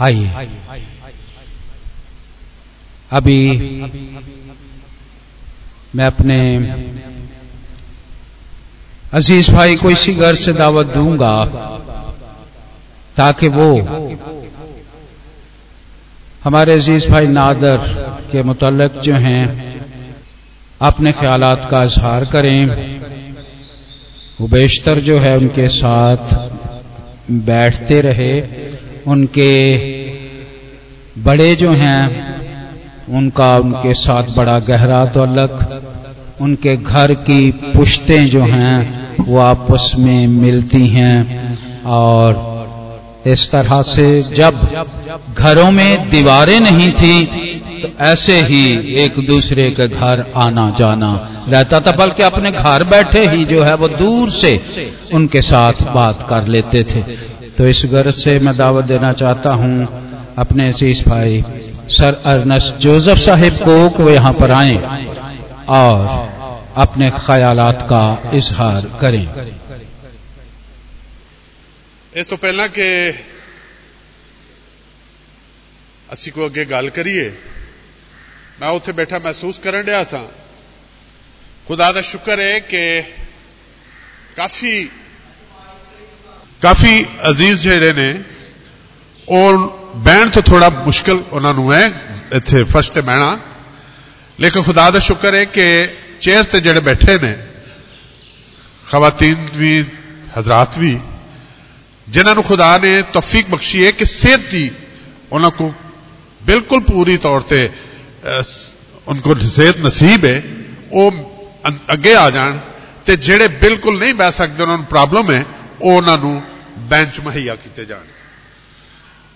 आइए। अभी मैं अपने अज़ीज़ भाई को इसी घर से दावत दूँगा ताकि वो हमारे अज़ीज़ भाई नादर के मुतलक जो हैं, अपने ख्याल का इजहार करें। वो बेशतर जो है उनके साथ बैठते रहे। उनके बड़े जो हैं, उनका उनके साथ बड़ा गहरा दौलत उनके घर की पुश्तें जो हैं, वो आपस में मिलती हैं। और इस तरह से जब घरों में दीवारें नहीं थी तो ऐसे ही एक दूसरे के घर आना जाना रहता था बल्कि अपने घर बैठे ही जो है वो दूर से उनके साथ बात कर लेते थे तो इस गर्ज से मैं दावत देना चाहता हूं अपने अजीज भाई सर अर्नस जोसेफ साहिब को वो यहां पर आए और अपने ख्यालात का इजहार करें ਇਸ ਤੋਂ ਪਹਿਲਾਂ ਕਿ ਅਸੀਂ ਕੋ ਅੱਗੇ ਗੱਲ ਕਰੀਏ ਮੈਂ ਉੱਥੇ ਬੈਠਾ ਮਹਿਸੂਸ ਕਰਨ ਰਿਹਾ ਸਾਂ ਖੁਦਾ ਦਾ ਸ਼ੁਕਰ ਹੈ ਕਿ ਕਾਫੀ ਕਾਫੀ ਅਜ਼ੀਜ਼ ਜਿਹੜੇ ਨੇ ਉਹ ਬਹਿਣ ਤੋਂ ਥੋੜਾ ਮੁਸ਼ਕਲ ਉਹਨਾਂ ਨੂੰ ਹੈ ਇੱਥੇ ਫਰਸ਼ ਤੇ ਬਹਿਣਾ ਲੇਕਿਨ ਖੁਦਾ ਦਾ ਸ਼ੁਕਰ ਹੈ ਕਿ ਚੇਅਰ ਤੇ ਜਿਹੜੇ ਬੈਠੇ ਨੇ ਖਵਾਤੀਨ ਵੀ ਹਜ਼ਰਤ ਵੀ ਜਿਨ੍ਹਾਂ ਨੂੰ ਖੁਦਾ ਨੇ ਤੌਫੀਕ ਬਖਸ਼ੀ ਹੈ ਕਿ ਸਿਹਤ ਦੀ ਉਹਨਾਂ ਕੋ ਬਿਲਕੁਲ ਪੂਰੀ ਤੌਰ ਤੇ ਉਨਕੋ ਸਿਹਤ ਨਸੀਬ ਹੈ ਉਹ ਅੱਗੇ ਆ ਜਾਣ ਤੇ ਜਿਹੜੇ ਬਿਲਕੁਲ ਨਹੀਂ ਬਹਿ ਸਕਦੇ, ਉਹਨਾਂ ਨੂੰ ਪ੍ਰੋਬਲਮ ਹੈ, ਉਹ ਉਹਨਾਂ ਨੂੰ ਬੈਂਚ ਮੁਹੱਈਆ ਕੀਤੇ ਜਾਣ।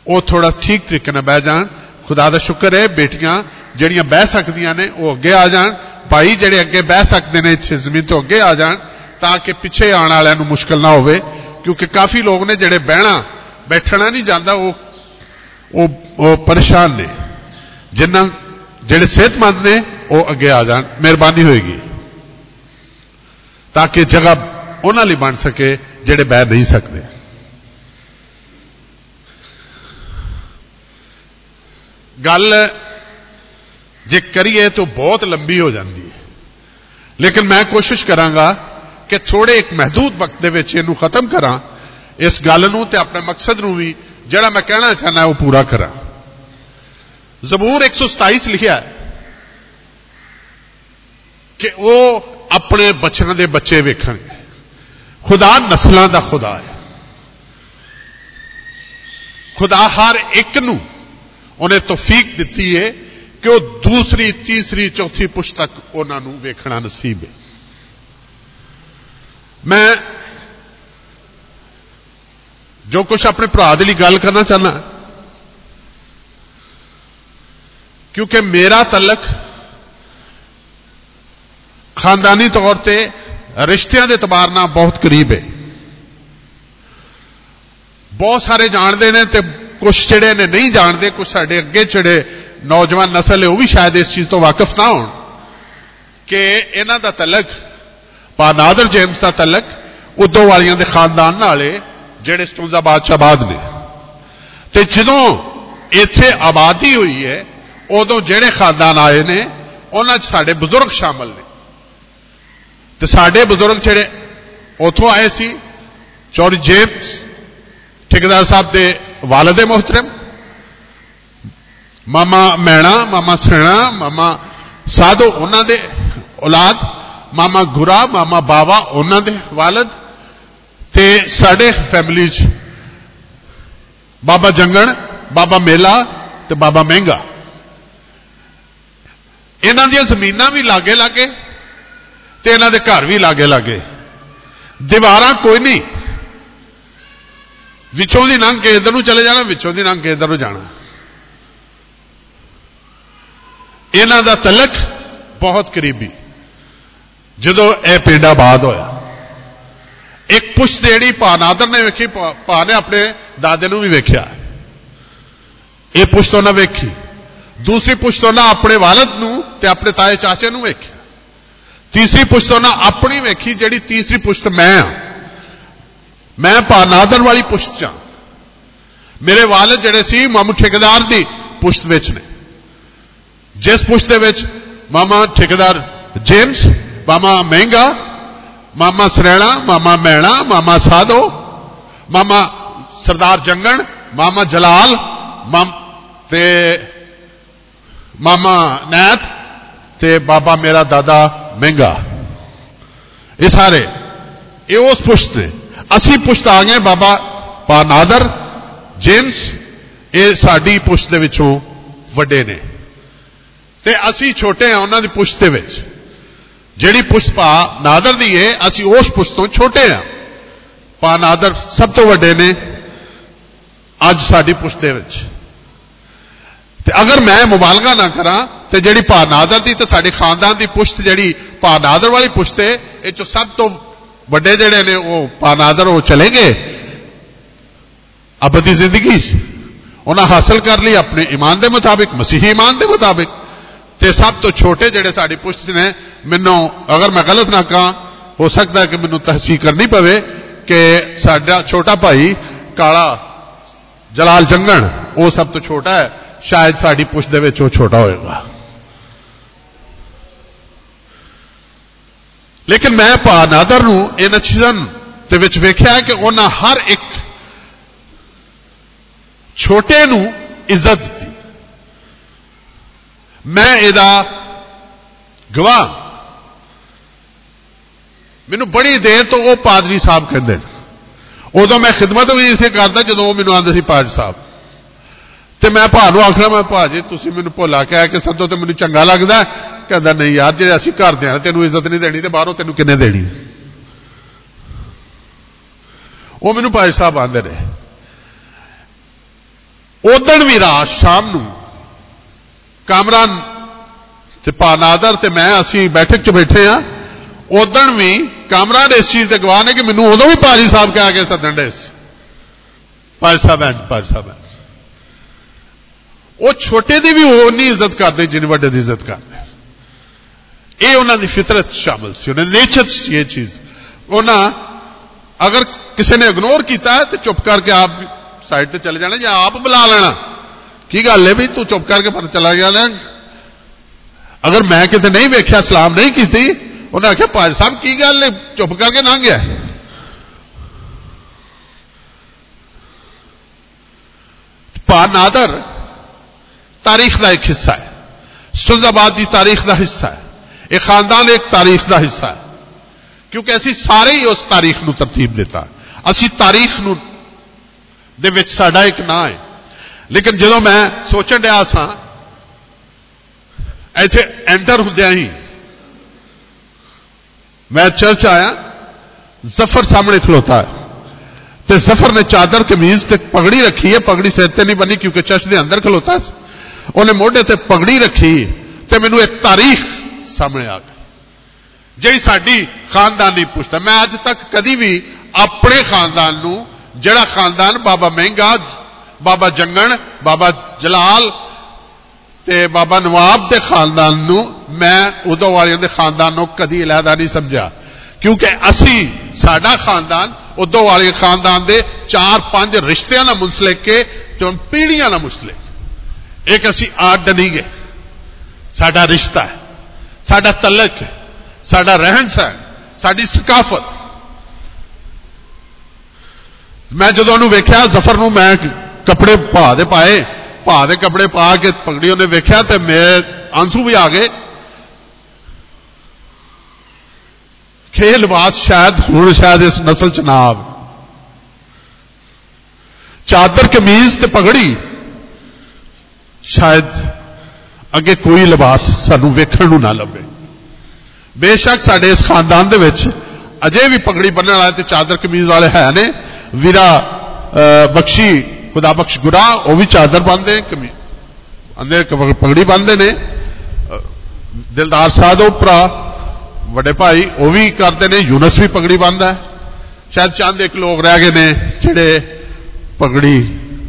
ਉਹ ਥੋੜਾ ਠੀਕ ਤਰੀਕੇ ਨਾਲ ਬਹਿ ਜਾਣ। ਖੁਦਾ ਦਾ ਸ਼ੁਕਰ ਹੈ, ਬੇਟੀਆਂ ਜਿਹੜੀਆਂ ਬਹਿ ਸਕਦੀਆਂ ਨੇ, ਉਹ ਅੱਗੇ ਆ ਜਾਣ। ਭਾਈ ਜਿਹੜੇ ਅੱਗੇ ਬਹਿ ਸਕਦੇ ਨੇ, ਇੱਥੇ ਜ਼ਮੀਨ ਤੋਂ ਅੱਗੇ ਆ ਜਾਣ, ਤਾਂ ਕਿ ਪਿੱਛੇ ਆਉਣ ਵਾਲਿਆਂ ਨੂੰ ਮੁਸ਼ਕਲ ਨਾ ਹੋਵੇ। ਕਿਉਂਕਿ ਕਾਫੀ ਲੋਕ ਨੇ ਜਿਹੜੇ ਬਹਿਣਾ, ਬੈਠਣਾ ਨਹੀਂ ਜਾਂਦਾ, ਉਹ ਉਹ ਉਹ ਪਰੇਸ਼ਾਨ ਨੇ। ਜਿਨ੍ਹਾਂ ਜਿਹੜੇ ਸਿਹਤਮੰਦ ਨੇ, ਉਹ ਅੱਗੇ ਆ ਜਾਣ। ਮਿਹਰਬਾਨੀ ਹੋਏਗੀ। ਤਾਂ ਕਿ ਜਗ੍ਹਾ ਉਹਨਾਂ ਲਈ ਬਣ ਸਕੇ ਜਿਹੜੇ ਬਹਿ ਨਹੀਂ ਸਕਦੇ ਗੱਲ ਜੇ ਕਰੀਏ ਤਾਂ ਬਹੁਤ ਲੰਬੀ ਹੋ ਜਾਂਦੀ ਹੈ ਲੇਕਿਨ ਮੈਂ ਕੋਸ਼ਿਸ਼ ਕਰਾਂਗਾ ਕਿ ਥੋੜੇ ਇੱਕ ਮਹਦੂਦ ਵਕਤ ਦੇ ਵਿੱਚ ਇਹਨੂੰ ਖਤਮ ਕਰਾਂ ਇਸ ਗੱਲ ਨੂੰ ਤੇ ਆਪਣੇ ਮਕਸਦ ਨੂੰ ਵੀ ਜਿਹੜਾ ਮੈਂ ਕਹਿਣਾ ਚਾਹਨਾ ਉਹ ਪੂਰਾ ਕਰਾਂ ਜ਼ਬੂਰ 127 ਲਿਖਿਆ ਹੈ ਕਿ ਉਹ ਆਪਣੇ ਬਚਨਾਂ ਦੇ ਬੱਚੇ ਵੇਖਣਗੇ ਖੁਦਾ ਨਸਲਾਂ ਦਾ ਖੁਦਾ ਹੈ। ਖੁਦਾ ਹਰ ਇੱਕ ਨੂੰ ਉਹਨੇ ਤੌਫੀਕ ਦਿੱਤੀ ਹੈ ਕਿ ਉਹ ਦੂਸਰੀ, ਤੀਸਰੀ, ਚੌਥੀ ਪੁਸ਼ਤ ਤੱਕ ਉਹਨਾਂ ਨੂੰ ਵੇਖਣਾ ਨਸੀਬ ਹੈ ਮੈਂ ਜੋ ਕੁਝ ਆਪਣੇ ਭਰਾ ਦੇ ਲਈ ਗੱਲ ਕਰਨਾ ਚਾਹਨਾ ਕਿਉਂਕਿ ਮੇਰਾ ਤਲਕ ਖਾਨਦਾਨੀ ਤੌਰ ਤੇ ਰਿਸ਼ਤਿਆਂ ਦੇ ਇਤਬਾਰ ਨਾਲ ਬਹੁਤ ਕਰੀਬ ਹੈ ਬਹੁਤ ਸਾਰੇ ਜਾਣਦੇ ਨੇ ਤੇ ਕੁਝ ਜਿਹੜੇ ਨੇ ਨਹੀਂ ਜਾਣਦੇ ਕੁਝ ਸਾਡੇ ਅੱਗੇ ਜਿਹੜੇ ਨੌਜਵਾਨ ਨਸਲ ਹੈ ਉਹ ਵੀ ਸ਼ਾਇਦ ਇਸ ਚੀਜ਼ ਤੋਂ ਵਾਕਿਫ ਨਾ ਹੋਣ ਕਿ ਇਹਨਾਂ ਦਾ ਤਲਕ ਪਾ ਨਾਦਰ ਜੇਮਸ ਦਾ ਤਲਕ ਉਦੋਂ ਵਾਲੀਆਂ ਦੇ ਖਾਨਦਾਨ ਨਾਲ ਹੈ ਜਿਹੜੇ ਸਟੂਜ਼ਾਬਾਦ ਸ਼ਾਬਾਦ ਨੇ ਤੇ ਜਦੋਂ ਇੱਥੇ ਆਬਾਦੀ ਹੋਈ ਹੈ ਉਦੋਂ ਜਿਹੜੇ ਖਾਨਦਾਨ ਆਏ ਨੇ ਉਹਨਾਂ 'ਚ ਸਾਡੇ ਬਜ਼ੁਰਗ ਸ਼ਾਮਲ ਨੇ ਤੇ ਸਾਡੇ ਬਜ਼ੁਰਗ ਜਿਹੜੇ ਉਥੋਂ ਆਏ ਸੀ ਚੌੜੀ ਜੇਮਸ ਠੇਕੇਦਾਰ ਸਾਹਿਬ ਦੇ ਵਾਲਦੇ ਮੁਹਤਰਮ ਮਾਮਾ ਮੈਣਾ ਮਾਮਾ ਸਣਾ ਮਾਮਾ ਸਾਧੋ ਉਹਨਾਂ ਦੇ ਔਲਾਦ ਮਾਮਾ ਗੁਰਾ ਮਾਮਾ ਬਾਵਾ ਉਹਨਾਂ ਦੇ ਵਾਲਦ ਤੇ ਸਾਡੇ ਫੈਮਿਲੀ 'ਚ ਬਾਬਾ ਜੰਗਣ ਬਾਬਾ ਮੇਲਾ ਤੇ ਬਾਬਾ ਮਹਿੰਗਾ ਇਹਨਾਂ ਦੀਆਂ ਜ਼ਮੀਨਾਂ ਵੀ ਲਾਗੇ ਲਾਗੇ ਤੇ ਇਹਨਾਂ ਦੇ ਘਰ ਵੀ ਲਾਗੇ ਲਾਗੇ। ਦੀਵਾਰਾਂ ਕੋਈ ਨਹੀਂ। ਵਿੱਚੋਂ ਦੀ ਲੰਘ ਕੇ ਇਧਰ ਨੂੰ ਚਲੇ ਜਾਣਾ, ਵਿੱਚੋਂ ਦੀ ਲੰਘ ਕੇ ਇਧਰ ਨੂੰ ਜਾਣਾ। ਇਹਨਾਂ ਦਾ ਤਲਕ ਬਹੁਤ ਕਰੀਬੀ। ਜਦੋਂ ਇਹ ਪਿੰਡ ਆਬਾਦ ਹੋਇਆ, ਇੱਕ ਪੁਸ਼ਤ ਜਿਹੜੀ ਭਾ ਨਾਦਰ ਨੇ ਵੇਖੀ, ਭਾ ਨੇ ਆਪਣੇ ਦਾਦੇ ਨੂੰ ਵੀ ਵੇਖਿਆ। ਇਹ ਪੁਸ਼ਤ ਉਹਨਾਂ ਵੇਖੀ। ਦੂਸਰੀ ਪੁਸ਼ਤ ਉਹਨਾਂ ਆਪਣੇ ਵਾਲਦ ਨੂੰ ਤੇ ਆਪਣੇ ਤਾਏ ਚਾਚੇ ਨੂੰ ਵੇਖਿਆ। ਤੀਸਰੀ ਪੁਸ਼ਤ ਉਹਨਾਂ ਆਪਣੀ ਵੇਖੀ ਜਿਹੜੀ ਤੀਸਰੀ ਪੁਸ਼ਤ ਮੈਂ ਆ। ਮੈਂ ਭਾ ਨਾਦਰ ਵਾਲੀ ਪੁਸ਼ਤ ਚ ਮੇਰੇ ਵਾਲਦ ਜਿਹੜੇ ਸੀ, ਮਾਮੂ ਠੇਕੇਦਾਰ ਦੀ ਪੁਸ਼ਤ ਵਿੱਚ ਨੇ। ਜਿਸ ਪੁਸ਼ਤ ਦੇ ਵਿੱਚ ਮਾਮਾ ਠੇਕੇਦਾਰ ਜੇਮਸ, ਮਾਮਾ ਮਹਿੰਗਾ, ਮਾਮਾ ਸਰੈਣਾ ਮਾਮਾ ਮੈਣਾ, ਮਾਮਾ ਸਾਧੋ, ਮਾਮਾ ਸਰਦਾਰ ਜੰਗਣ, ਮਾਮਾ ਜਲਾਲ, ਮਾਮ ਤੇ ਮਾਮਾ ਨੈਤ ਤੇ ਬਾਬਾ ਮੇਰਾ ਦਾਦਾ ਮਹਿੰਗਾ। ਇਹ ਸਾਰੇ, ਇਹ ਉਸ ਪੁਸ਼ਤ ਨੇ। ਅਸੀਂ ਪੁਸ਼ਤ ਆ ਗਏ ਬਾਬਾ ਪਾਨਾਦਰ ਜੇਮਸ, ਇਹ ਸਾਡੀ ਪੁਸ਼ਤ ਦੇ ਵਿੱਚੋਂ ਵੱਡੇ ਨੇ। ਤੇ ਅਸੀਂ ਛੋਟੇ ਆ ਉਹਨਾਂ ਦੀ ਪੁਸ਼ਤ ਦੇ ਵਿੱਚ। ਜਿਹੜੀ ਪੁਸ਼ਤ ਪਾ ਨਾਦਰ ਦੀ ਏ, ਅਸੀਂ ਉਸ ਪੁਸ਼ਤ ਤੋਂ ਛੋਟੇ ਆ। ਪਾ ਨਾਦਰ ਸਭ ਤੋਂ ਵੱਡੇ ਨੇ ਅੱਜ ਸਾਡੀ ਪੁਸ਼ਤ ਦੇ ਵਿੱਚ। ਤੇ ਅਗਰ ਮੈਂ ਮੁਬਾਲਗਾ ਨਾ ਕਰਾਂ, ਤੇ ਜਿਹੜੀ ਪਾ ਨਾਦਰ ਦੀ ਤੇ ਸਾਡੇ ਖਾਨਦਾਨ ਦੀ ਪੁਸ਼ਤ ਜਿਹੜੀ ਪਾ ਨਾਦਰ ਵਾਲੀ ਪੁਸ਼ਤ ਹੈ ਇਹ ਚੋਂ ਸਭ ਤੋਂ ਵੱਡੇ ਜਿਹੜੇ ਨੇ ਉਹ ਪਾ ਨਾਦਰ ਉਹ ਚਲੇ ਗਏ ਅਬਦੀ ਜ਼ਿੰਦਗੀ ਉਹਨਾਂ ਹਾਸਲ ਕਰ ਲਈ ਆਪਣੇ ਈਮਾਨ ਦੇ ਮੁਤਾਬਿਕ ਮਸੀਹੀ ਈਮਾਨ ਦੇ ਮੁਤਾਬਿਕ ਤੇ ਸਭ ਤੋਂ ਛੋਟੇ ਜਿਹੜੇ ਸਾਡੀ ਪੁਸ਼ਤ ਨੇ ਮੈਨੂੰ ਅਗਰ ਮੈਂ ਗਲਤ ਨਾ ਕਹਾਂ ਹੋ ਸਕਦਾ ਹੈ ਕਿ ਮੈਨੂੰ ਤਹਸੀਕ ਕਰਨੀ ਪਵੇ ਕਿ ਸਾਡਾ ਛੋਟਾ ਭਾਈ ਕਾਲਾ ਜਲਾਲ ਜੰਗਣ ਉਹ ਸਭ ਤੋਂ ਛੋਟਾ ਹੈ ਸ਼ਾਇਦ ਸਾਡੀ ਪੁਸ਼ਤ ਦੇ ਵਿੱਚ ਉਹ ਛੋਟਾ ਹੋਏਗਾ ਲੇਕਿਨ ਮੈਂ ਭਾ ਨਾਦਰ ਨੂੰ ਇਹਨਾਂ ਚੀਜ਼ਾਂ ਦੇ ਵਿੱਚ ਵੇਖਿਆ ਕਿ ਉਹਨਾਂ ਹਰ ਇੱਕ ਛੋਟੇ ਨੂੰ ਇੱਜ਼ਤ ਦਿੱਤੀ। ਮੈਂ ਇਹਦਾ ਗਵਾਹ। ਮੈਨੂੰ ਬੜੀ ਦੇਰ ਤੋਂ ਉਹ ਪਾਦਰੀ ਸਾਹਿਬ ਕਹਿੰਦੇ ਨੇ। ਉਦੋਂ ਮੈਂ ਖਿਦਮਤ ਵੀ ਇਸੇ ਕਰਦਾ ਜਦੋਂ ਉਹ ਮੈਨੂੰ ਆਂਦੇ ਸੀ ਪਾਜ ਸਾਹਿਬ। ਤੇ ਮੈਂ ਭਾ ਨੂੰ ਆਖਣਾ, ਮੈਂ ਭਾ ਜੀ, ਤੁਸੀਂ ਮੈਨੂੰ ਭੁੱਲਾ ਕੇ ਆਇਆ ਕਿ ਸੱਦੋ ਤੇ ਮੈਨੂੰ ਚੰਗਾ ਲੱਗਦਾ ਕਹਿੰਦਾ ਨਹੀਂ ਯਾਰ ਜੇ ਅਸੀਂ ਘਰ ਦੇ ਤੈਨੂੰ ਇੱਜ਼ਤ ਨਹੀਂ ਦੇਣੀ ਤੇ ਬਾਹਰੋਂ ਤੈਨੂੰ ਕਿੰਨੇ ਦੇਣੀ ਉਹ ਮੈਨੂੰ ਭਾਈ ਸਾਹਿਬ ਆਂਦੇ ਨੇ ਉਦਣ ਵੀ ਰਾਤ ਸ਼ਾਮ ਨੂੰ ਕਾਮਰਾਨ ਤੇ ਪਾਨਾਦਰ ਤੇ ਮੈਂ ਅਸੀਂ ਬੈਠਕ 'ਚ ਬੈਠੇ ਆ ਉਦਣ ਵੀ ਕਾਮਰਾਨ ਇਸ ਚੀਜ਼ ਦੇ ਗਵਾਹ ਨੇ ਕਿ ਮੈਨੂੰ ਉਦੋਂ ਵੀ ਪਾਜੀ ਸਾਹਿਬ ਕਹਿ ਕੇ ਸੱਦਣ ਦੇ ਪਾਜੀ ਸਾਹਿਬ ਐਂ ਪਾਜੀ ਸਾਹਿਬ ਉਹ ਛੋਟੇ ਦੀ ਵੀ ਉਨੀ ਇੱਜ਼ਤ ਕਰਦੇ ਜਿੰਨੀ ਵੱਡੇ ਦੀ ਇੱਜ਼ਤ ਕਰਦੇ ਇਹ ਉਹਨਾਂ ਦੀ ਫਿਤਰਤ ਸ਼ਾਮਲ ਸੀ ਉਹਨਾਂ ਦੇ ਨੇਚਰ ਸੀ ਇਹ ਚੀਜ਼ ਉਹਨਾਂ ਅਗਰ ਕਿਸੇ ਨੇ ਇਗਨੋਰ ਕੀਤਾ ਤੇ ਚੁੱਪ ਕਰਕੇ ਆਪ ਸਾਈਡ ਤੇ ਚਲੇ ਜਾਣਾ ਜਾਂ ਆਪ ਬੁਲਾ ਲੈਣਾ ਕੀ ਗੱਲ ਹੈ ਵੀ ਤੂੰ ਚੁੱਪ ਕਰਕੇ ਪਰ ਚਲਾ ਗਿਆ ਲੈ ਅਗਰ ਮੈਂ ਕਿਤੇ ਨਹੀਂ ਵੇਖਿਆ ਸਲਾਮ ਨਹੀਂ ਕੀਤੀ ਉਹਨੇ ਆਖਿਆ ਭਾਜ ਸਾਹਿਬ ਕੀ ਗੱਲ ਹੈ ਚੁੱਪ ਕਰਕੇ ਨਾ ਗਿਆ ਪਾ ਨਾਦਰ ਤਾਰੀਖ ਦਾ ਇੱਕ ਹਿੱਸਾ ਹੈ ਸੁਲਜ਼ਾਬਾਦ ਦੀ ਤਾਰੀਖ ਦਾ ਹਿੱਸਾ ਹੈ ਇਹ ਖਾਨਦਾਨ ਇੱਕ ਤਾਰੀਖ ਦਾ ਹਿੱਸਾ ਹੈ ਕਿਉਂਕਿ ਅਸੀਂ ਸਾਰੇ ਹੀ ਉਸ ਤਾਰੀਖ ਨੂੰ ਤਰਤੀਬ ਦਿੱਤਾ ਅਸੀਂ ਤਾਰੀਖ ਨੂੰ ਦੇ ਵਿੱਚ ਸਾਡਾ ਇੱਕ ਨਾਂ ਹੈ ਲੇਕਿਨ ਜਦੋਂ ਮੈਂ ਸੋਚਣ ਡਿਆ ਸਾਂ ਇੱਥੇ ਐਂਟਰ ਹੁੰਦਿਆਂ ਹੀ ਮੈਂ ਚਰਚ ਆਇਆ ਜ਼ਫਰ ਸਾਹਮਣੇ ਖਲੋਤਾ ਹੈ ਤੇ ਜ਼ਫਰ ਨੇ ਚਾਦਰ ਕਮੀਜ਼ ਤੇ ਪਗੜੀ ਰੱਖੀ ਹੈ ਪਗੜੀ ਸਿਰ ਤੇ ਨਹੀਂ ਬੰਨੀ ਕਿਉਂਕਿ ਚਰਚ ਦੇ ਅੰਦਰ ਖਲੋਤਾ ਸੀ ਉਹਨੇ ਮੋਢੇ ਤੇ ਪਗੜੀ ਰੱਖੀ ਤੇ ਮੈਨੂੰ ਇੱਕ ਤਾਰੀਖ ਸਾਹਮਣੇ ਆ ਗਈ ਜਿਹੜੀ ਸਾਡੀ ਖਾਨਦਾਨੀ ਪੁੱਛਦਾ, ਮੈਂ ਅੱਜ ਤੱਕ ਕਦੀ ਵੀ ਆਪਣੇ ਖਾਨਦਾਨ ਨੂੰ, ਜਿਹੜਾ ਖਾਨਦਾਨ ਬਾਬਾ ਮਹਿੰਗਾ, ਬਾਬਾ ਜੰਗਣ, ਬਾਬਾ ਜਲਾਲ ਤੇ ਬਾਬਾ ਨਵਾਬ ਦੇ ਖਾਨਦਾਨ ਨੂੰ ਮੈਂ ਉਦੋਂ ਵਾਲਿਆਂ ਦੇ ਖਾਨਦਾਨ ਨੂੰ ਕਦੀ ਅਲੱਗਾ ਨਹੀਂ ਸਮਝਿਆ। ਕਿਉਂਕਿ ਅਸੀਂ, ਸਾਡਾ ਖਾਨਦਾਨ ਉਦੋਂ ਵਾਲੇ ਖਾਨਦਾਨ ਦੇ 4-5 ਰਿਸ਼ਤਿਆਂ ਨਾਲ ਮੁੰਸਲਿਕ ਕੇ ਤੇ ਪੀੜ੍ਹੀਆਂ ਨਾਲ ਮੁੰਸਲਿਕ। ਇੱਕ ਅਸੀਂ ਆਡ ਨਹੀਂ ਗਏ। ਸਾਡਾ ਰਿਸ਼ਤਾ ਹੈ। ਸਾਡਾ ਤਲਕ ਹੈ ਸਾਡਾ ਰਹਿਣ ਸਹਿਣ ਸਾਡੀ ਸਕਾਫਤ ਮੈਂ ਜਦੋਂ ਉਹਨੂੰ ਵੇਖਿਆ ਜ਼ਫਰ ਨੂੰ ਮੈਂ ਕੱਪੜੇ ਭਾ ਦੇ ਪਾਏ ਭਾ ਦੇ ਕੱਪੜੇ ਪਾ ਕੇ ਪਗੜੀ ਉਹਨੇ ਵੇਖਿਆ ਤੇ ਮੇਰੇ ਆਂਸੂ ਵੀ ਆ ਗਏ ਖੇ ਲਿਬਾਸ ਸ਼ਾਇਦ ਹੁਣ ਸ਼ਾਇਦ ਇਸ ਨਸਲ ਚ ਨਾ ਆਵੇ ਚਾਦਰ ਕਮੀਜ਼ ਤੇ ਪਗੜੀ ਸ਼ਾਇਦ ਅੱਗੇ ਕੋਈ ਲਿਬਾਸ ਸਾਨੂੰ ਵੇਖਣ ਨੂੰ ਨਾ ਲੱਭੇ। ਬੇਸ਼ੱਕ ਸਾਡੇ ਇਸ ਖਾਨਦਾਨ ਦੇ ਵਿੱਚ ਅਜੇ ਵੀ ਪਗੜੀ ਬੰਨਣ ਵਾਲੇ ਤੇ ਚਾਦਰ ਕਮੀਜ਼ ਵਾਲੇ ਹੈ ਨੇ। ਵੀਰਾ ਬਖਸ਼ੀ, ਖੁਦਾ ਬਖਸ਼ ਗੁਰਾ ਉਹ ਵੀ ਚਾਦਰ ਬੰਨਦੇ ਕਮੀ ਅੰਦਰ ਪਗੜੀ ਬੰਨਦੇ ਨੇ। ਦਿਲਦਾਰ ਸਾਧ ਉਹ ਭਰਾ, ਵੱਡੇ ਭਾਈ, ਉਹ ਵੀ ਕਰਦੇ ਨੇ। ਯੂਨਸ ਵੀ ਪਗੜੀ ਬੰਨਦਾ ਸ਼ਾਇਦ ਚੰਦ ਇੱਕ ਲੋਕ ਰਹਿ ਗਏ ਨੇ, ਜਿਹੜੇ ਪਗੜੀ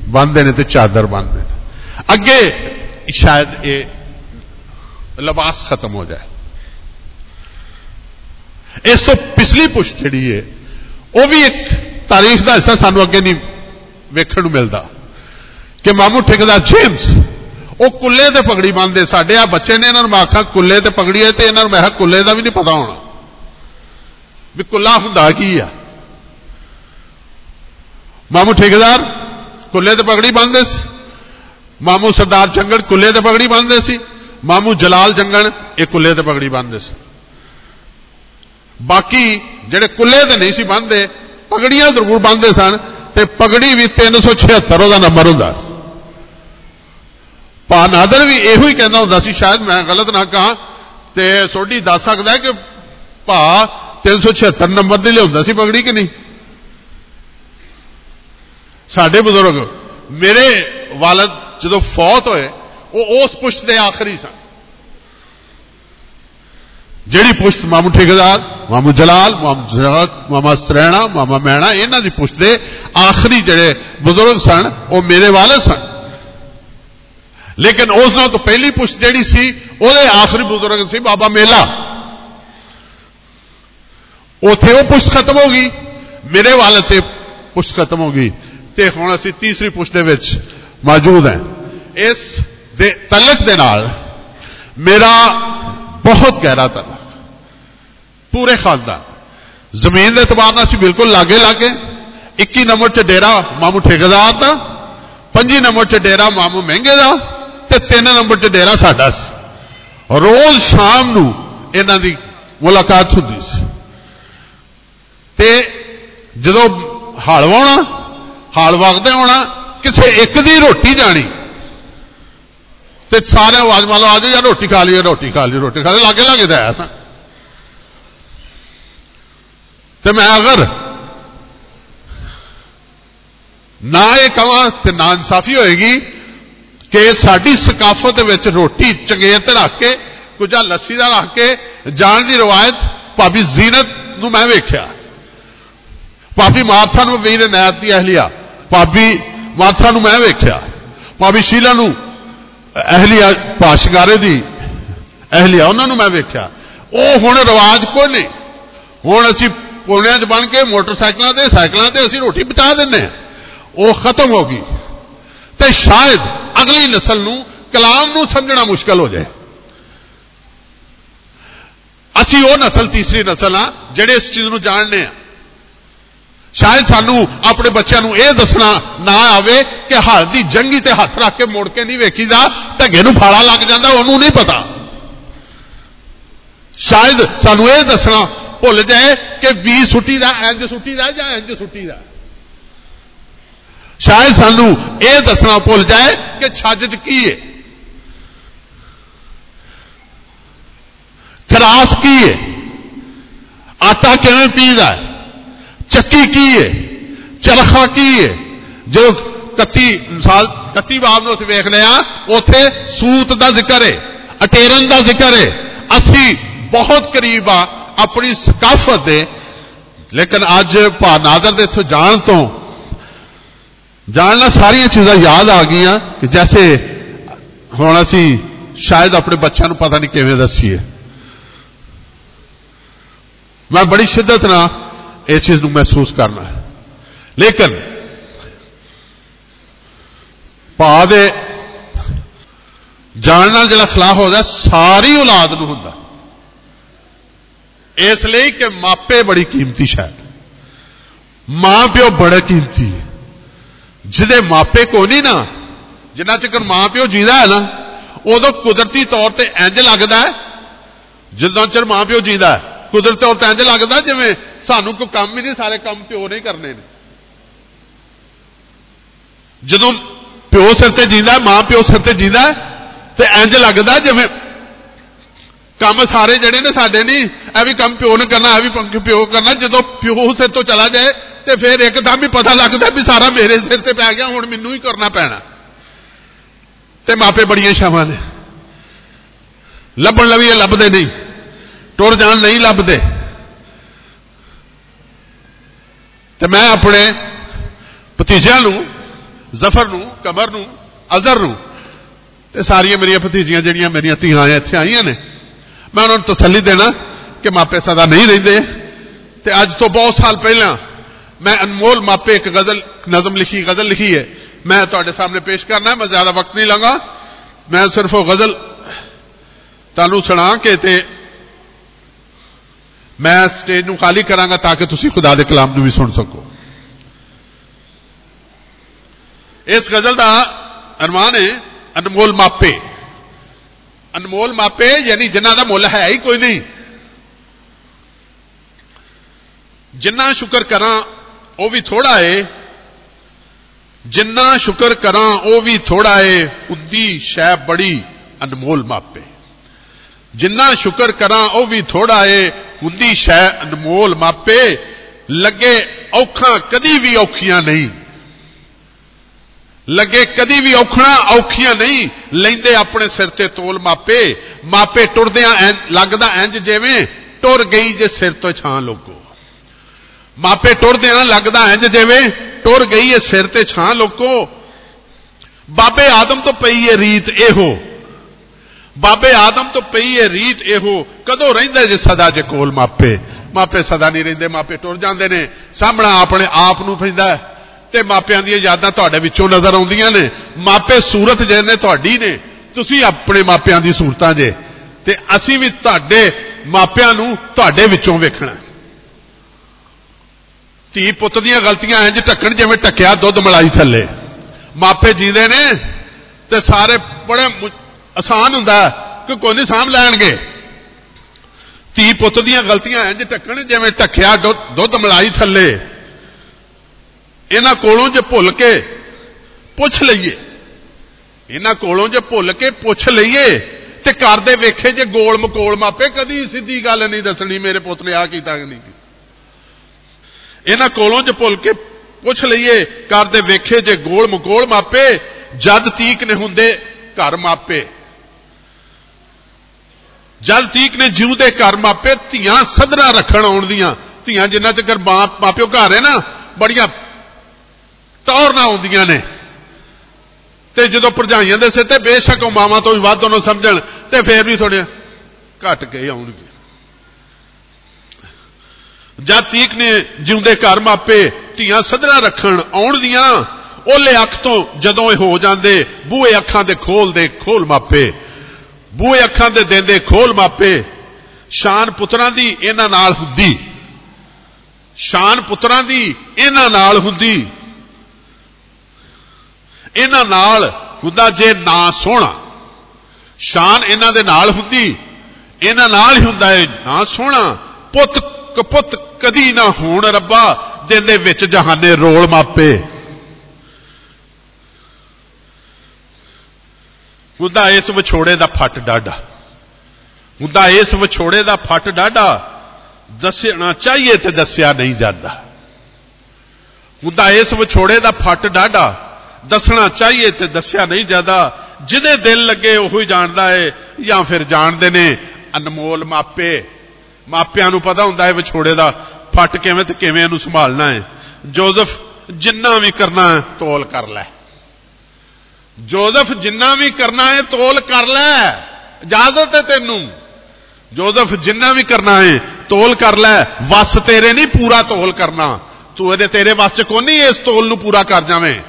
ਬੰਨਦੇ ਨੇ ਤੇ ਚਾਦਰ ਬੰਨਦੇ ਨੇ। ਅੱਗੇ ਸ਼ਾਇਦ ਇਹ ਲਿਬਾਸ ਖਤਮ ਹੋ ਜਾਏ ਇਸ ਤੋਂ ਪਿਛਲੀ ਪੁਸ਼ਤ ਜਿਹੜੀ ਹੈ ਉਹ ਵੀ ਇੱਕ ਤਾਰੀਖ ਦਾ ਹਿੱਸਾ ਸਾਨੂੰ ਅੱਗੇ ਨਹੀਂ ਵੇਖਣ ਨੂੰ ਮਿਲਦਾ ਕਿ ਮਾਮੂ ਠੇਕੇਦਾਰ ਜੇਮਸ ਉਹ ਕੁੱਲੇ ਤੇ ਪਗੜੀ ਬੰਨਦੇ ਸਾਡੇ ਆ ਬੱਚੇ ਨੇ ਇਹਨਾਂ ਨੂੰ ਮੈਂ ਆਖਾਂ ਕੁੱਲੇ ਤੇ ਪਗੜੀ ਹੈ ਤੇ ਇਹਨਾਂ ਨੂੰ ਮੈਂ ਕਿਹਾ ਕੁੱਲੇ ਦਾ ਵੀ ਨਹੀਂ ਪਤਾ ਹੋਣਾ ਵੀ ਕੁੱਲਾ ਹੁੰਦਾ ਕੀ ਆ ਮਾਮੂ ਠੇਕੇਦਾਰ ਕੁੱਲੇ ਤੇ ਪਗੜੀ ਬੰਨਦੇ ਸੀ ਮਾਮੂ ਸਰਦਾਰ ਜੰਗਲ ਕੁੱਲੇ ਤੇ ਪਗੜੀ ਬੰਨਦੇ ਸੀ ਮਾਮੂ ਜਲਾਲ ਜੰਗਣ ਇਹ ਕੁੱਲੇ ਤੇ ਪਗੜੀ ਬੰਨਦੇ ਸੀ ਬਾਕੀ ਜਿਹੜੇ ਕੁੱਲੇ ਤੇ ਨਹੀਂ ਸੀ ਬੰਨਦੇ ਪਗੜੀਆਂ ਜ਼ਰੂਰ ਬੰਨਦੇ ਸਨ ਤੇ ਪਗੜੀ ਵੀ 376 ਉਹਦਾ ਨੰਬਰ ਹੁੰਦਾ ਪਾ ਨਾਦਰ ਵੀ ਇਹੋ ਹੀ ਕਹਿੰਦਾ ਹੁੰਦਾ ਸੀ ਸ਼ਾਇਦ ਮੈਂ ਗਲਤ ਨਾ ਕਹਾਂ ਤੇ ਸੋਢੀ ਦੱਸ ਸਕਦਾ ਕਿ ਭਾ 376 ਨੰਬਰ ਦੇ ਲਿਆਉਂਦਾ ਸੀ ਪਗੜੀ ਕਿ ਨਹੀਂ ਸਾਡੇ ਬਜ਼ੁਰਗ ਮੇਰੇ ਵਾਲਦ ਜਦੋਂ ਫੌਤ ਹੋਏ ਉਹ ਉਸ ਪੁਸ਼ਤ ਦੇ ਆਖਰੀ ਸਨ ਜਿਹੜੀ ਪੁਸ਼ਤ ਮਾਮੂ ਠੇਕੇਦਾਰ ਮਾਮੂ ਜਲਾਲ ਮਾਮੂ ਜਰਾਤ ਮਾਮਾ ਸਰੈਣਾ ਮਾਮਾ ਮੈਣਾ ਇਹਨਾਂ ਦੀ ਪੁਸ਼ਤ ਦੇ ਆਖਰੀ ਜਿਹੜੇ ਬਜ਼ੁਰਗ ਸਨ ਉਹ ਮੇਰੇ ਵਾਲਦ ਸਨ ਲੇਕਿਨ ਉਸ ਨਾਲ ਤੋਂ ਪਹਿਲੀ ਪੁਸ਼ਤ ਜਿਹੜੀ ਸੀ ਉਹਦੇ ਆਖਰੀ ਬਜ਼ੁਰਗ ਸੀ ਬਾਬਾ ਮੇਲਾ ਉਥੇ ਉਹ ਪੁਸ਼ਤ ਖਤਮ ਹੋ ਗਈ ਮੇਰੇ ਵਾਲਦ ਤੇ ਪੁਸ਼ਤ ਖਤਮ ਹੋ ਗਈ ਤੇ ਹੁਣ ਅਸੀਂ ਤੀਸਰੀ ਪੁਸ਼ਤ ਦੇ ਵਿੱਚ ਮੌਜੂਦ ਹਾਂ ਇਸ ਦੇ ਤਲਕ ਦੇ ਨਾਲ ਮੇਰਾ ਬਹੁਤ ਗਹਿਰਾ ਤਲਕ ਪੂਰੇ ਖਾਨਦਾਨ ਜ਼ਮੀਨ ਦੇ ਇਤਬਾਰ ਨਾਲ ਅਸੀਂ ਬਿਲਕੁਲ ਲਾਗੇ ਲਾਗੇ 21 ਨੰਬਰ 'ਚ ਡੇਰਾ ਮਾਮੂ ਠੇਕੇਦਾਰ ਦਾ 25 ਨੰਬਰ 'ਚ ਡੇਰਾ ਮਾਮੂ ਮਹਿੰਗੇ ਦਾ ਤੇ 3 ਨੰਬਰ 'ਚ ਡੇਰਾ ਸਾਡਾ ਸੀ ਰੋਜ਼ ਸ਼ਾਮ ਨੂੰ ਇਹਨਾਂ ਦੀ ਮੁਲਾਕਾਤ ਹੁੰਦੀ ਸੀ ਤੇ ਜਦੋਂ ਹਲ ਵਾਉਣਾ ਹਲ ਵਗਦੇ ਆਉਣਾ ਕਿਸੇ ਇੱਕ ਦੀ ਰੋਟੀ ਜਾਣੀ। ਤੇ ਸਾਰੇ ਆਵਾਜ਼ ਮਾਰੋ ਆਜੋ ਯਾਰ, ਰੋਟੀ ਖਾ ਲਈਏ, ਰੋਟੀ ਖਾ ਲਈਏ, ਰੋਟੀ ਖਾ ਲਈ ਲਾਗੇ ਲਾਗੇ ਤਾਂ ਆਇਆ ਸਾਂ। ਤੇ ਮੈਂ ਅਗਰ ਨਾ ਇਹ ਕਹਾਂ ਤੇ ਨਾ ਇਨਸਾਫੀ ਹੋਏਗੀ ਕਿ ਸਾਡੀ ਸਕਾਫਤ ਦੇ ਵਿੱਚ ਰੋਟੀ ਚੰਗੇ ਤੇ ਰੱਖ ਕੇ, ਕੁਝਾ ਲੱਸੀ ਦਾ ਰੱਖ ਕੇ, ਜਾਣ ਦੀ ਰਵਾਇਤ ਭਾਬੀ ਜ਼ੀਨਤ ਨੂੰ ਮੈਂ ਵੇਖਿਆ। ਭਾਬੀ ਮਾਰਥਾ ਨੂੰ ਵੀਰ ਨਾਇਤ ਦੀ ਅਹਲੀਆ। ਭਾਬੀ ਮਾਰਥਾ ਨੂੰ ਮੈਂ ਵੇਖਿਆ। ਭਾਬੀ ਸ਼ੀਲਾ ਨੂੰ ਅਹਲੀਆ ਪਾਸ਼ਗਾਰੇ ਦੀ ਅਹਲੀਆ ਉਹਨਾਂ ਨੂੰ ਮੈਂ ਵੇਖਿਆ। ਉਹ ਹੁਣ ਰਿਵਾਜ ਕੋਈ ਨਹੀਂ। ਹੁਣ ਅਸੀਂ ਪੁਲਿਆਂ 'ਚ ਬਣ ਕੇ ਮੋਟਰਸਾਈਕਲਾਂ ਤੇ, ਸਾਈਕਲਾਂ ਤੇ ਅਸੀਂ ਰੋਟੀ ਪਹੁੰਚਾ ਦਿੰਨੇ ਆ ਉਹ ਖਤਮ ਹੋ ਗਈ। ਤੇ ਸ਼ਾਇਦ ਅਗਲੀ ਨਸਲ ਨੂੰ ਕਲਾਮ ਨੂੰ ਸਮਝਣਾ ਮੁਸ਼ਕਲ ਹੋ ਜਾਏ। ਅਸੀਂ ਉਹ ਨਸਲ, ਤੀਸਰੀ ਨਸਲ ਆ, ਜਿਹੜੇ ਇਸ ਚੀਜ਼ ਨੂੰ ਜਾਣਦੇ ਆ। ਸ਼ਾਇਦ ਸਾਨੂੰ ਆਪਣੇ ਬੱਚਿਆਂ ਨੂੰ ਇਹ ਦੱਸਣਾ ਨਾ ਆਵੇ ਕਿ ਹੱਥ ਦੀ ਜੰਗੀ ਤੇ ਹੱਥ ਰੱਖ ਕੇ ਮੁੜ ਕੇ ਨਹੀਂ ਵੇਖੀਦਾ, ਧੱਗੇ ਨੂੰ ਫਾਲਾ ਲੱਗ ਜਾਂਦਾ, ਉਹਨੂੰ ਨਹੀਂ ਪਤਾ। ਸ਼ਾਇਦ ਸਾਨੂੰ ਇਹ ਦੱਸਣਾ ਭੁੱਲ ਜਾਏ ਕਿ ਵੀ ਸੁੱਟੀ ਦਾ, ਇੰਜ ਸੁੱਟੀ ਦਾ ਜਾਂ ਇੰਜ ਸੁੱਟੀ ਦਾ। ਸ਼ਾਇਦ ਸਾਨੂੰ ਇਹ ਦੱਸਣਾ ਭੁੱਲ ਜਾਏ ਕਿ ਛੱਜ 'ਚ ਕੀ ਹੈ ਖਰਾਸ ਕੀ ਹੈ ਆਟਾ ਕਿਵੇਂ ਪੀਦਾ ਚੱਕੀ ਕੀ ਹੈ चक्की की है, चरखा की है। जो कत्ती, साल, कत्ती मामलों से वेख लिया उथे सूत का ज़िक्र है, अटेरन का ज़िक्र है। असी बहुत करीब आ अपनी सकाफत दे। लेकिन अज भानादर के इतों जान तो जानना सारिया चीज़ा याद आ गई कि जैसे हम असी शायद अपने बच्चों पता नहीं किमें दसीए मैं बड़ी शिद्दत ना ਇਹ ਚੀਜ਼ ਨੂੰ ਮਹਿਸੂਸ ਕਰਨਾ ਹੈ ਲੇਕਿਨ ਭਾ ਦੇ ਜਾਣ ਨਾਲ ਜਿਹੜਾ ਖਲਾਫ ਹੁੰਦਾ ਸਾਰੀ ਔਲਾਦ ਨੂੰ ਹੁੰਦਾ ਇਸ ਲਈ ਕਿ ਮਾਪੇ ਬੜੀ ਕੀਮਤੀ ਸ਼ਾਇਦ ਮਾਂ ਪਿਓ ਬੜਾ ਕੀਮਤੀ ਹੈ ਜਿਹਦੇ ਮਾਪੇ ਕੋ ਨਹੀਂ ਨਾ ਜਿੰਨਾ ਚਿਰ ਮਾਂ ਪਿਓ ਜੀਦਾ ਹੈ ਨਾ ਉਦੋਂ ਕੁਦਰਤੀ ਤੌਰ ਤੇ ਇੰਜ ਲੱਗਦਾ ਹੈ ਜਿੰਨਾ ਚਿਰ ਮਾਂ ਪਿਓ ਜੀਦਾ ਹੈ ਕੁਦਰਤੀ ਤੌਰ ਤੇ ਇੰਜ ਲੱਗਦਾ ਜਿਵੇਂ ਸਾਨੂੰ ਕੋਈ ਕੰਮ ਹੀ ਨਹੀਂ, ਸਾਰੇ ਕੰਮ ਪਿਓ ਨੇ ਕਰਨੇ ਨੇ। ਜਦੋਂ ਪਿਓ ਸਿਰ ਤੇ ਜੀਂਦਾ, ਮਾਂ ਪਿਓ ਸਿਰ ਤੇ ਜੀਂਦਾ, ਤੇ ਇੰਜ ਲੱਗਦਾ ਜਿਵੇਂ ਕੰਮ ਸਾਰੇ ਜਿਹੜੇ ਨੇ ਸਾਡੇ ਨਹੀਂ, ਇਹ ਵੀ ਕੰਮ ਪਿਓ ਨੇ ਕਰਨਾ, ਇਹ ਵੀ ਪਿਓ ਕਰਨਾ। ਜਦੋਂ ਪਿਓ ਸਿਰ ਤੋਂ ਚਲਾ ਜਾਏ, ਤੇ ਫਿਰ ਇੱਕਦਮ ਹੀ ਪਤਾ ਲੱਗਦਾ ਵੀ ਸਾਰਾ ਮੇਰੇ ਸਿਰ ਤੇ ਪੈ ਗਿਆ, ਹੁਣ ਮੈਨੂੰ ਹੀ ਕਰਨਾ ਪੈਣਾ। ਤੇ ਮਾਪੇ ਬੜੀਆਂ ਸ਼ਾਮਾਂ ਨੇ। ਲੱਭਣ ਲਵੀਏ ਲੱਭਦੇ ਨਹੀਂ। ਟੁਰ ਜਾਣ ਨਹੀਂ ਲੱਭਦੇ ਤੇ ਮੈਂ ਆਪਣੇ ਭਤੀਜਿਆਂ ਨੂੰ ਜ਼ਫਰ ਨੂੰ ਕਮਰ ਨੂੰ ਅਜ਼ਰ ਨੂੰ ਤੇ ਸਾਰੀਆਂ ਮੇਰੀਆਂ ਭਤੀਜੀਆਂ ਜਿਹੜੀਆਂ ਮੇਰੀਆਂ ਧੀਆਂ ਇੱਥੇ ਆਈਆਂ ਨੇ ਮੈਂ ਉਹਨਾਂ ਨੂੰ ਤਸੱਲੀ ਦੇਣਾ ਕਿ ਮਾਪੇ ਸਦਾ ਨਹੀਂ ਰਹਿੰਦੇ ਤੇ ਅੱਜ ਤੋਂ ਬਹੁਤ ਸਾਲ ਪਹਿਲਾਂ ਮੈਂ ਅਨਮੋਲ ਮਾਪੇ ਇੱਕ ਗਜ਼ਲ ਨਜ਼ਮ ਲਿਖੀ ਗਜ਼ਲ ਲਿਖੀ ਹੈ ਮੈਂ ਤੁਹਾਡੇ ਸਾਹਮਣੇ ਪੇਸ਼ ਕਰਨਾ ਮੈਂ ਜ਼ਿਆਦਾ ਵਕਤ ਨਹੀਂ ਲਾਂਗਾ ਮੈਂ ਸਿਰਫ ਉਹ ਗਜ਼ਲ ਤੁਹਾਨੂੰ ਸੁਣਾ ਕੇ ਤੇ ਮੈਂ ਸਟੇਜ ਨੂੰ ਖਾਲੀ ਕਰਾਂਗਾ ਤਾਂ ਕਿ ਤੁਸੀਂ ਖੁਦਾ ਦੇ ਕਲਾਮ ਨੂੰ ਵੀ ਸੁਣ ਸਕੋ ਇਸ ਗਜ਼ਲ ਦਾ ਅਰਮਾਨ ਹੈ ਅਨਮੋਲ ਮਾਪੇ ਅਨਮੋਲ ਮਾਪੇ ਯਾਨੀ ਜਿਨ੍ਹਾਂ ਦਾ ਮੁੱਲ ਹੈ ਹੀ ਕੋਈ ਨਹੀਂ ਜਿੰਨਾ ਸ਼ੁਕਰ ਕਰਾਂ ਉਹ ਵੀ ਥੋੜਾ ਏ ਜਿੰਨਾ ਸ਼ੁਕਰ ਕਰਾਂ ਉਹ ਵੀ ਥੋੜਾ ਏ ਹੁੰਦੀ ਸ਼ੈ ਬੜੀ ਅਨਮੋਲ ਮਾਪੇ ਜਿੰਨਾ ਸ਼ੁਕਰ ਕਰਾਂ, ਉਹ ਵੀ ਥੋੜਾ ਏ। ਹੁੰਦੀ ਸ਼ੈ ਅਨਮੋਲ ਮਾਪੇ, ਲੱਗੇ ਔਖਾਂ ਕਦੀ ਵੀ ਔਖੀਆਂ ਨਹੀਂ। ਲੱਗੇ ਕਦੀ ਵੀ ਔਖਣਾ ਔਖੀਆਂ ਨਹੀਂ, ਲੈਂਦੇ ਆਪਣੇ ਸਿਰ ਤੇ ਤੋਲ ਮਾਪੇ। ਮਾਪੇ ਟੁਰਦਿਆਂ ਲੱਗਦਾ ਇੰਜ ਜਿਵੇਂ ਟੁਰ ਗਈ ਜੇ ਸਿਰ ਤੋਂ ਛਾਂ ਲੋਕੋ। ਮਾਪੇ ਟੁਰਦਿਆਂ ਲੱਗਦਾ ਇੰਜ ਜਿਵੇਂ ਟੁਰ ਗਈ ਏ ਸਿਰ ਤੇ ਛਾਂ ਲੋਕੋ। ਬਾਬੇ ਆਦਮ ਤੋਂ ਪਈ ਏ ਰੀਤ ਇਹੋ। ਬਾਬੇ ਆਦਮ ਤੋਂ ਪਈ ਏ ਰੀਤ ਇਹੋ, ਕਦੋਂ ਰਹਿੰਦੇ ਜੇ ਸਦਾ ਜੇ ਕੋਲ ਮਾਪੇ? ਮਾਪੇ ਸਦਾ ਨਹੀਂ ਰਹਿੰਦੇ, ਮਾਪੇ ਟੁਰ ਜਾਂਦੇ ਨੇ। ਸਾਹਮਣਾ ਆਪਣੇ ਆਪ ਨੂੰ ਪੈਂਦਾ ਤੇ ਮਾਪਿਆਂ ਦੀਆਂ ਯਾਦਾਂ ਤੁਹਾਡੇ ਵਿੱਚੋਂ ਨਜ਼ਰ ਆਉਂਦੀਆਂ ਨੇ। ਮਾਪੇ ਸੂਰਤ ਜਿਹਨੇ ਤੁਹਾਡੀ ਨੇ। ਤੁਸੀਂ ਆਪਣੇ ਮਾਪਿਆਂ ਦੀ ਸੂਰਤਾਂ ਜੇ। ਤੇ ਅਸੀਂ ਵੀ ਤੁਹਾਡੇ ਮਾਪਿਆਂ ਨੂੰ ਤੁਹਾਡੇ ਵਿੱਚੋਂ ਵੇਖਣਾ ਧੀ ਪੁੱਤ ਦੀਆਂ ਗਲਤੀਆਂ ਇੰਜ ਟੱਕਣ ਜਿਵੇਂ ਟੱਕਿਆ ਦੁੱਧ ਮਲਾਈ ਥੱਲੇ। ਮਾਪੇ ਜੀਂਦੇ ਨੇ ਤੇ ਸਾਰੇ ਬੜੇ ਆਸਾਨ ਹੁੰਦਾ ਕਿ ਕੋਈ ਨਹੀਂ ਸਾਂਭ ਲੈਣਗੇ। ਧੀ ਪੁੱਤ ਦੀਆਂ ਗਲਤੀਆਂ ਇੰਜ ਟੱਕਣ ਜਿਵੇਂ ਟੱਕਿਆ ਦੁੱਧ ਮਲਾਈ ਥੱਲੇ। ਇਹਨਾਂ ਕੋਲੋਂ ਜੇ ਭੁੱਲ ਕੇ ਪੁੱਛ ਲਈਏ। ਇਹਨਾਂ ਕੋਲੋਂ ਜੇ ਭੁੱਲ ਕੇ ਪੁੱਛ ਲਈਏ, ਤੇ ਕਰਦੇ ਵੇਖੇ ਜੇ ਗੋਲ ਮਕੋਲ ਮਾਪੇ, ਕਦੀ ਸਿੱਧੀ ਗੱਲ ਨਹੀਂ ਦੱਸਣੀ, ਮੇਰੇ ਪੁੱਤ ਨੇ ਆ ਕੀਤਾ ਕਿ ਨਹੀਂ ਇਹਨਾਂ ਕੋਲੋਂ ਜੇ ਭੁੱਲ ਕੇ ਪੁੱਛ ਲਈਏ ਕਰਦੇ ਵੇਖੇ ਜੇ ਗੋਲ ਮਕੋਲ ਮਾਪੇ, ਜਦ ਤੀਕ ਨੇ ਹੁੰਦੇ ਘਰ ਮਾਪੇ। ਜਦ ਤੀਕ ਨੇ ਜਿਉਂਦੇ ਘਰ ਮਾਪੇ ਧੀਆਂ ਸਦਰਾ ਰੱਖਣ ਆਉਣ ਦੀਆਂ। ਧੀਆਂ ਜਿੰਨਾ ਚਿਰ ਮਾਪਿਓ ਘਰ ਹੈ ਨਾ, ਬੜੀਆਂ ਟੌਰ ਨਾ ਆਉਂਦੀਆਂ ਨੇ। ਤੇ ਜਦੋਂ ਭਰਜਾਈਆਂ ਦੇ ਸਿਰ ਤੇ ਬੇਸ਼ੱਕ ਉਹ ਮਾਵਾਂ ਤੋਂ ਵੀ ਵੱਧ ਉਹਨੂੰ ਸਮਝਣ, ਤੇ ਫੇਰ ਵੀ ਥੋੜੇ ਘਟ ਕੇ ਆਉਣਗੇ। ਜਦ ਤੀਕ ਨੇ ਜਿਉਂਦੇ ਘਰ ਮਾਪੇ ਧੀਆਂ ਸਦਰਾ ਰੱਖਣ ਆਉਣ ਦੀਆਂ ਓਲੇ ਅੱਖ ਤੋਂ ਜਦੋਂ ਇਹ ਹੋ ਜਾਂਦੇ, ਬੂਹੇ ਅੱਖਾਂ ਦੇ ਖੋਲਦੇ ਖੋਲ ਮਾਪੇ। ਬੂਹੇ ਅੱਖਾਂ ਦੇ ਦਿੰਦੇ ਖੋਲ ਮਾਪੇ, ਸ਼ਾਨ ਪੁੱਤਰਾਂ ਦੀ ਇਹਨਾਂ ਨਾਲ ਹੁੰਦੀ। ਸ਼ਾਨ ਪੁੱਤਰਾਂ ਦੀ ਇਹਨਾਂ ਨਾਲ ਹੁੰਦੀ। ਇਹਨਾਂ ਨਾਲ ਹੁੰਦਾ ਜੇ ਨਾ ਸੋਹਣਾ। ਸ਼ਾਨ ਇਹਨਾਂ ਦੇ ਨਾਲ ਹੁੰਦੀ। ਇਹਨਾਂ ਨਾਲ ਹੀ ਹੁੰਦਾ ਹੈ ਨਾ ਸੋਹਣਾ। ਪੁੱਤ ਕਪੁੱਤ ਕਦੀ ਨਾ ਹੋਣ ਰੱਬਾ, ਦਿਨ ਦੇ ਵਿੱਚ ਜਹਾਨੇ ਰੋਲ ਮਾਪੇ। ਹੁੰਦਾ ਇਸ ਵਿਛੋੜੇ ਦਾ ਫੱਟ ਡਾਡਾ ਹੁੰਦਾ ਇਸ ਵਿਛੋੜੇ ਦਾ ਫੱਟ ਡਾਡਾ ਦੱਸਣਾ ਚਾਹੀਏ ਤੇ ਦੱਸਿਆ ਨਹੀਂ ਜਾਂਦਾ। ਹੁੰਦਾ ਇਸ ਵਿਛੋੜੇ ਦਾ ਫੱਟ ਡਾਡਾ ਦੱਸਣਾ ਚਾਹੀਏ ਤੇ ਦੱਸਿਆ ਨਹੀਂ ਜਾਂਦਾ। ਜਿਹਦੇ ਦਿਲ ਲੱਗੇ ਉਹ ਹੀ ਜਾਣਦਾ ਏ, ਜਾਂ ਫਿਰ ਜਾਣਦੇ ਨੇ ਅਨਮੋਲ ਮਾਪੇ। ਮਾਪਿਆਂ ਨੂੰ ਪਤਾ ਹੁੰਦਾ ਹੈ ਵਿਛੋੜੇ ਦਾ ਫੱਟ ਕਿਵੇਂ ਤੇ ਕਿਵੇਂ ਇਹਨੂੰ ਸੰਭਾਲਣਾ ਹੈ ਜੋਜ਼ਫ ਜਿੰਨਾ ਵੀ ਕਰਨਾ ਹੈ, ਤੋਲ ਕਰ ਲੈ। ਜੋਜ਼ਫ ਜਿੰਨਾ ਵੀ ਕਰਨਾ ਹੈ ਤੋਲ ਕਰ ਲੈ। ਇਜਾਜ਼ਤ ਹੈ ਤੈਨੂੰ। ਜੋਜ਼ਫ ਜਿੰਨਾ ਵੀ ਕਰਨਾ ਹੈ ਤੋਲ ਕਰ ਲੈ। ਵਸ ਤੇਰੇ ਨਹੀਂ, ਪੂਰਾ ਤੋਲ ਕਰਨਾ। ਤੂੰ ਇਹਦੇ ਤੇਰੇ ਵਸ ਚ ਕੋਈ ਨਹੀਂ ਇਸ ਤੋਲ ਨੂੰ ਪੂਰਾ ਕਰ ਜਾਵੇਂ।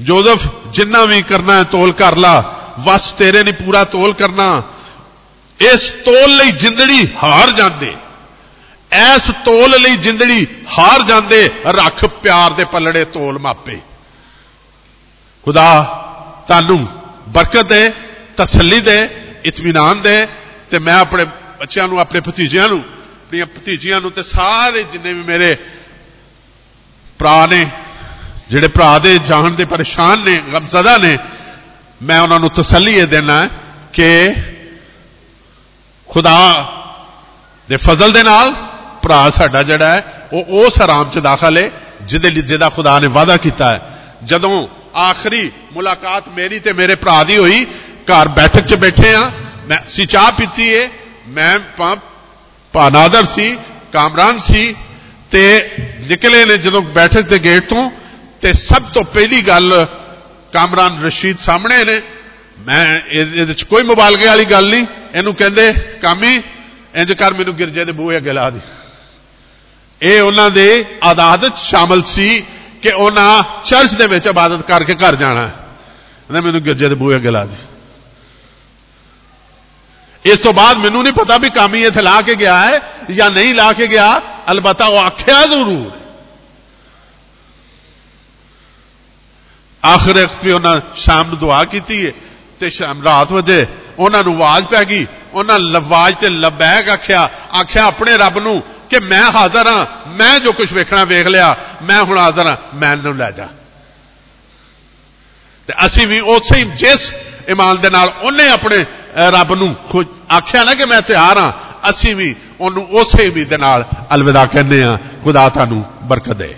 ਜੋਜ਼ਫ ਜਿੰਨਾ ਵੀ ਕਰਨਾ ਹੈ ਤੋਲ ਕਰ ਲਾ। ਵਸ ਤੇਰੇ ਨਹੀਂ, ਪੂਰਾ ਤੋਲ ਕਰਨਾ। ਇਸ ਤੋਲ ਲਈ ਜਿੰਦੜੀ ਹਾਰ ਜਾਂਦੇ। ਐਸ ਤੋਲ ਲਈ ਜਿੰਦੜੀ ਹਾਰ ਜਾਂਦੇ। ਰੱਖ ਪਿਆਰ ਦੇ ਪੱਲੜੇ ਤੋਲ ਮਾਪੇ। ਖੁਦਾ ਤੁਹਾਨੂੰ ਬਰਕਤ ਦੇ ਤਸੱਲੀ ਦੇ, ਇਤਮੀਨਾਨ ਦੇ, ਤੇ ਮੈਂ ਆਪਣੇ ਬੱਚਿਆਂ ਨੂੰ, ਆਪਣੇ ਭਤੀਜਿਆਂ ਨੂੰ, ਆਪਣੀਆਂ ਭਤੀਜੀਆਂ ਨੂੰ ਤੇ ਸਾਰੇ ਜਿੰਨੇ ਵੀ ਮੇਰੇ ਭਰਾ ਨੇ, ਜਿਹੜੇ ਭਰਾ ਦੇ ਜਾਣ ਦੇ ਪਰੇਸ਼ਾਨ ਨੇ, ਗਮਜ਼ਦਾ ਨੇ, ਮੈਂ ਉਹਨਾਂ ਨੂੰ ਤਸੱਲੀ ਇਹ ਦੇਣਾ ਕਿ ਖੁਦਾ ਦੇ ਫਜ਼ਲ ਦੇ ਨਾਲ ਭਰਾ ਸਾਡਾ ਜਿਹੜਾ ਹੈ, ਉਹ ਉਸ ਹਰਾਮ ਚ ਦਾਖਲ ਹੈ, ਜਿਹਦੇ ਲਈ ਜਿਹਦਾ ਖੁਦਾ ਨੇ ਵਾਅਦਾ ਕੀਤਾ ਹੈ। ਜਦੋਂ ਆਖਰੀ ਮੁਲਾਕਾਤ ਮੇਰੀ ਤੇ ਮੇਰੇ ਭਰਾ ਦੀ ਹੋਈ। ਘਰ ਬੈਠਕ 'ਚ ਬੈਠੇ ਆ। ਮੈਂ ਸੀ ਚਾਹ ਪੀਤੀ ਏ। ਮੈਂ ਪਾਨਾਦਰ ਸੀ, ਕਾਮਰਾਨ ਸੀ ਤੇ ਨਿਕਲੇ ਨੇ ਜਦੋਂ ਬੈਠਕ ਦੇ ਗੇਟ ਤੋਂ ਤੇ ਸਭ ਤੋਂ ਪਹਿਲੀ ਗੱਲ ਕਾਮਰਾਨ ਰਸ਼ੀਦ ਸਾਹਮਣੇ ਨੇ। ਮੈਂ ਇਹਦੇ ਵਿੱਚ ਕੋਈ ਮੁਬਾਲਗੇ ਵਾਲੀ ਗੱਲ ਨਹੀਂ। ਇਹਨੂੰ ਕਹਿੰਦੇ, ਕਾਮੀ, ਇੰਜ ਕਰ ਮੈਨੂੰ ਗਿਰਜੇ ਦੇ ਬੂਹੇ ਅੱਗੇ ਲਾ ਦੇ। ਇਹ ਉਹਨਾਂ ਦੇ ਆਦਾਤ ਸ਼ਾਮਲ ਸੀ ਕਿ ਉਹਨਾਂ ਚਰਚ ਦੇ ਵਿੱਚ ਇਬਾਦਤ ਕਰਕੇ ਘਰ ਜਾਣਾ। ਕਹਿੰਦਾ ਮੈਨੂੰ ਗਿਰਜੇ ਦੇ ਬੂਹੇ ਅੱਗੇ ਲਾ ਦੇ ਇਸ ਤੋਂ ਬਾਅਦ ਮੈਨੂੰ ਨਹੀਂ ਪਤਾ ਵੀ ਕਾਮੀ ਇੱਥੇ ਲਾ ਕੇ ਗਿਆ ਹੈ ਜਾਂ ਨਹੀਂ ਲਾ ਕੇ ਗਿਆ ਅਲਬਤਾ ਉਹ ਆਖਿਆ ਜ਼ਰੂਰ ਆਖਰ ਵਕਤ ਵੀ ਉਹਨਾਂ ਸ਼ਾਮ ਨੂੰ ਦੁਆ ਕੀਤੀ ਹੈ ਤੇ ਸ਼ਾਮ ਰਾਤ ਵਜੇ ਉਹਨਾਂ ਨੂੰ ਆਵਾਜ਼ ਪੈ ਗਈ ਉਹਨਾਂ ਲਵਾਜ ਤੇ ਲਬੈਕ ਆਖਿਆ ਆਖਿਆ ਆਪਣੇ ਰੱਬ ਨੂੰ ਕਿ ਮੈਂ ਹਾਜ਼ਰ ਹਾਂ ਮੈਂ ਜੋ ਕੁਝ ਵੇਖਣਾ ਵੇਖ ਲਿਆ ਮੈਂ ਹੁਣ ਹਾਜ਼ਰ ਹਾਂ ਮੈਨੂੰ ਲੈ ਜਾ ਤੇ ਅਸੀਂ ਵੀ ਉਸੇ ਹੀ ਜਿਸ ਇਮਾਨ ਦੇ ਨਾਲ ਉਹਨੇ ਆਪਣੇ ਰੱਬ ਨੂੰ ਆਖਿਆ ਨਾ ਕਿ ਮੈਂ ਤਿਆਰ ਹਾਂ, ਅਸੀਂ ਵੀ ਉਹਨੂੰ ਉਸੇ ਵੀ ਦੇ ਨਾਲ ਅਲਵਿਦਾ ਕਹਿੰਦੇ ਆ ਖੁਦਾ ਤੁਹਾਨੂੰ ਬਰਕਤ ਦੇ।